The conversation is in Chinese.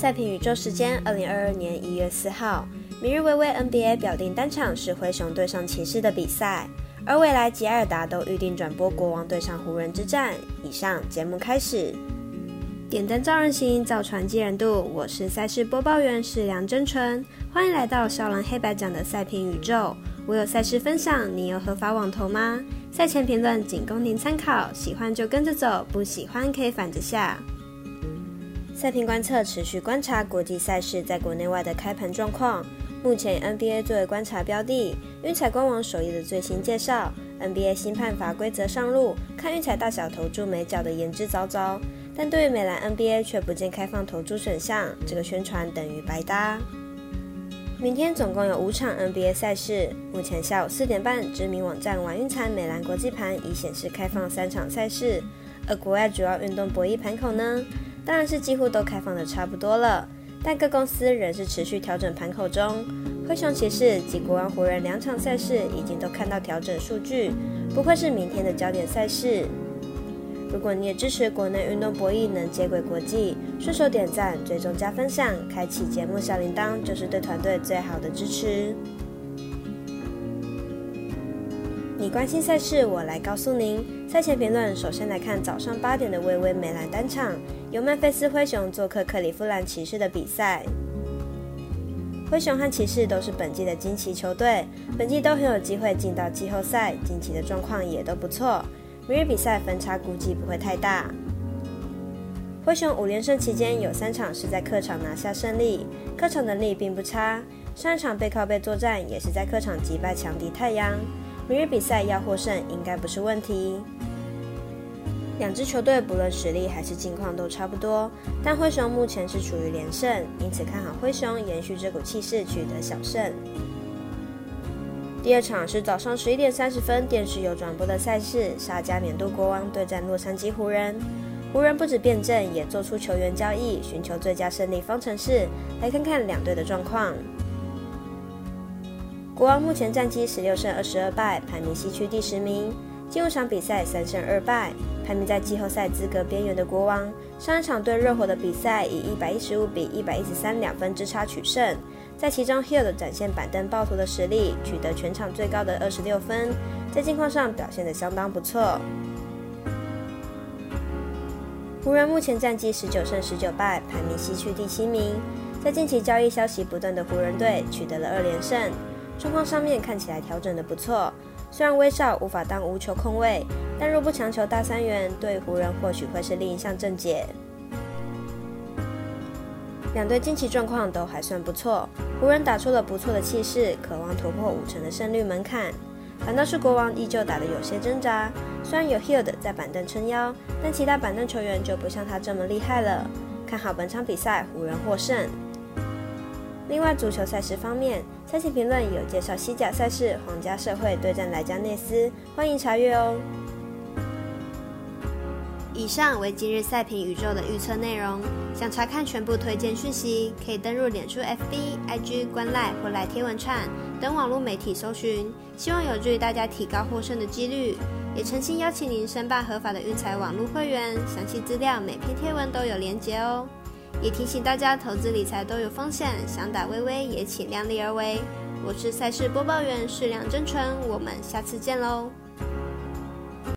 赛评宇宙时间，二零二二年一月四号，明日微微 NBA 表定单场是灰熊对上骑士的比赛，而未来吉尔达都预定转播国王对上湖人之战。以上节目开始，点灯照人行，造船济人度。我是赛事播报员是梁真纯，欢迎来到少狼黑白奖的赛评宇宙。我有赛事分享，你有合法网投吗？赛前评论仅供您参考，喜欢就跟着走，不喜欢可以反着下。赛评观测持续观察国际赛事在国内外的开盘状况。目前 NBA 作为观察标的，运彩官网首页的最新介绍：NBA 新判罚规则上路，看运彩大小投注美角的言之凿凿。但对于美兰 NBA 却不见开放投注选项，这个宣传等于白搭。明天总共有五场 NBA 赛事，目前下午四点半，知名网站玩运彩美兰国际盘已显示开放三场赛事，而国外主要运动博弈盘口呢？当然是几乎都开放的差不多了，但各公司仍是持续调整盘口中。灰熊骑士及国王湖人两场赛事已经都看到调整数据，不愧是明天的焦点赛事。如果你也支持国内运动博弈能接轨国际，顺手点赞、追踪加分享、开启节目小铃铛，就是对团队最好的支持。你关心赛事，我来告诉您。赛前评论，首先来看早上八点的微微美兰单场，由曼菲斯灰熊做客克里夫兰骑士的比赛。灰熊和骑士都是本季的惊奇球队，本季都很有机会进到季后赛，近期的状况也都不错。明日比赛分差估计不会太大。灰熊五连胜期间有三场是在客场拿下胜利，客场能力并不差。上一场背靠背作战也是在客场击败强敌太阳。明日比赛要获胜应该不是问题。两支球队不论实力还是近况都差不多，但灰熊目前是处于连胜，因此看好灰熊延续这股气势取得小胜。第二场是早上十一点三十分电视有转播的赛事，沙加缅度国王对战洛杉矶湖人。湖人不止变阵，也做出球员交易，寻求最佳胜利方程式。来看看两队的状况。国王目前战绩十六胜二十二败，排名西区第十名。近五场比赛三胜二败，排名在季后赛资格边缘的国王，上一场对热火的比赛以一百一十五比一百一十三两分之差取胜。在其中，Hill 展现板凳暴徒的实力，取得全场最高的二十六分，在近况上表现得相当不错。湖人目前战绩十九胜十九败，排名西区第七名。在近期交易消息不断的湖人队取得了二连胜。状况上面看起来调整的不错，虽然威少无法当无球控卫，但若不强求大三元，对湖人或许会是另一项正解。两队近期状况都还算不错，湖人打出了不错的气势，渴望突破五成的胜率门槛。反倒是国王依旧打得有些挣扎，虽然有 Hill 在板凳撑腰，但其他板凳球员就不像他这么厉害了。看好本场比赛湖人获胜。另外，足球赛事方面，赛前评论有介绍西甲赛事皇家社会对战莱加内斯，欢迎查阅哦。以上为今日赛评宇宙的预测内容。想查看全部推荐讯息，可以登入脸书、FB、IG、观赖或来天文串等网络媒体搜寻。希望有助于大家提高获胜的几率。也诚心邀请您申办合法的运彩网络会员，详细资料每篇贴文都有连结哦。也提醒大家，投资理财都有风险，想打微微也请量力而为。我是赛事播报员，适量真纯，我们下次见喽。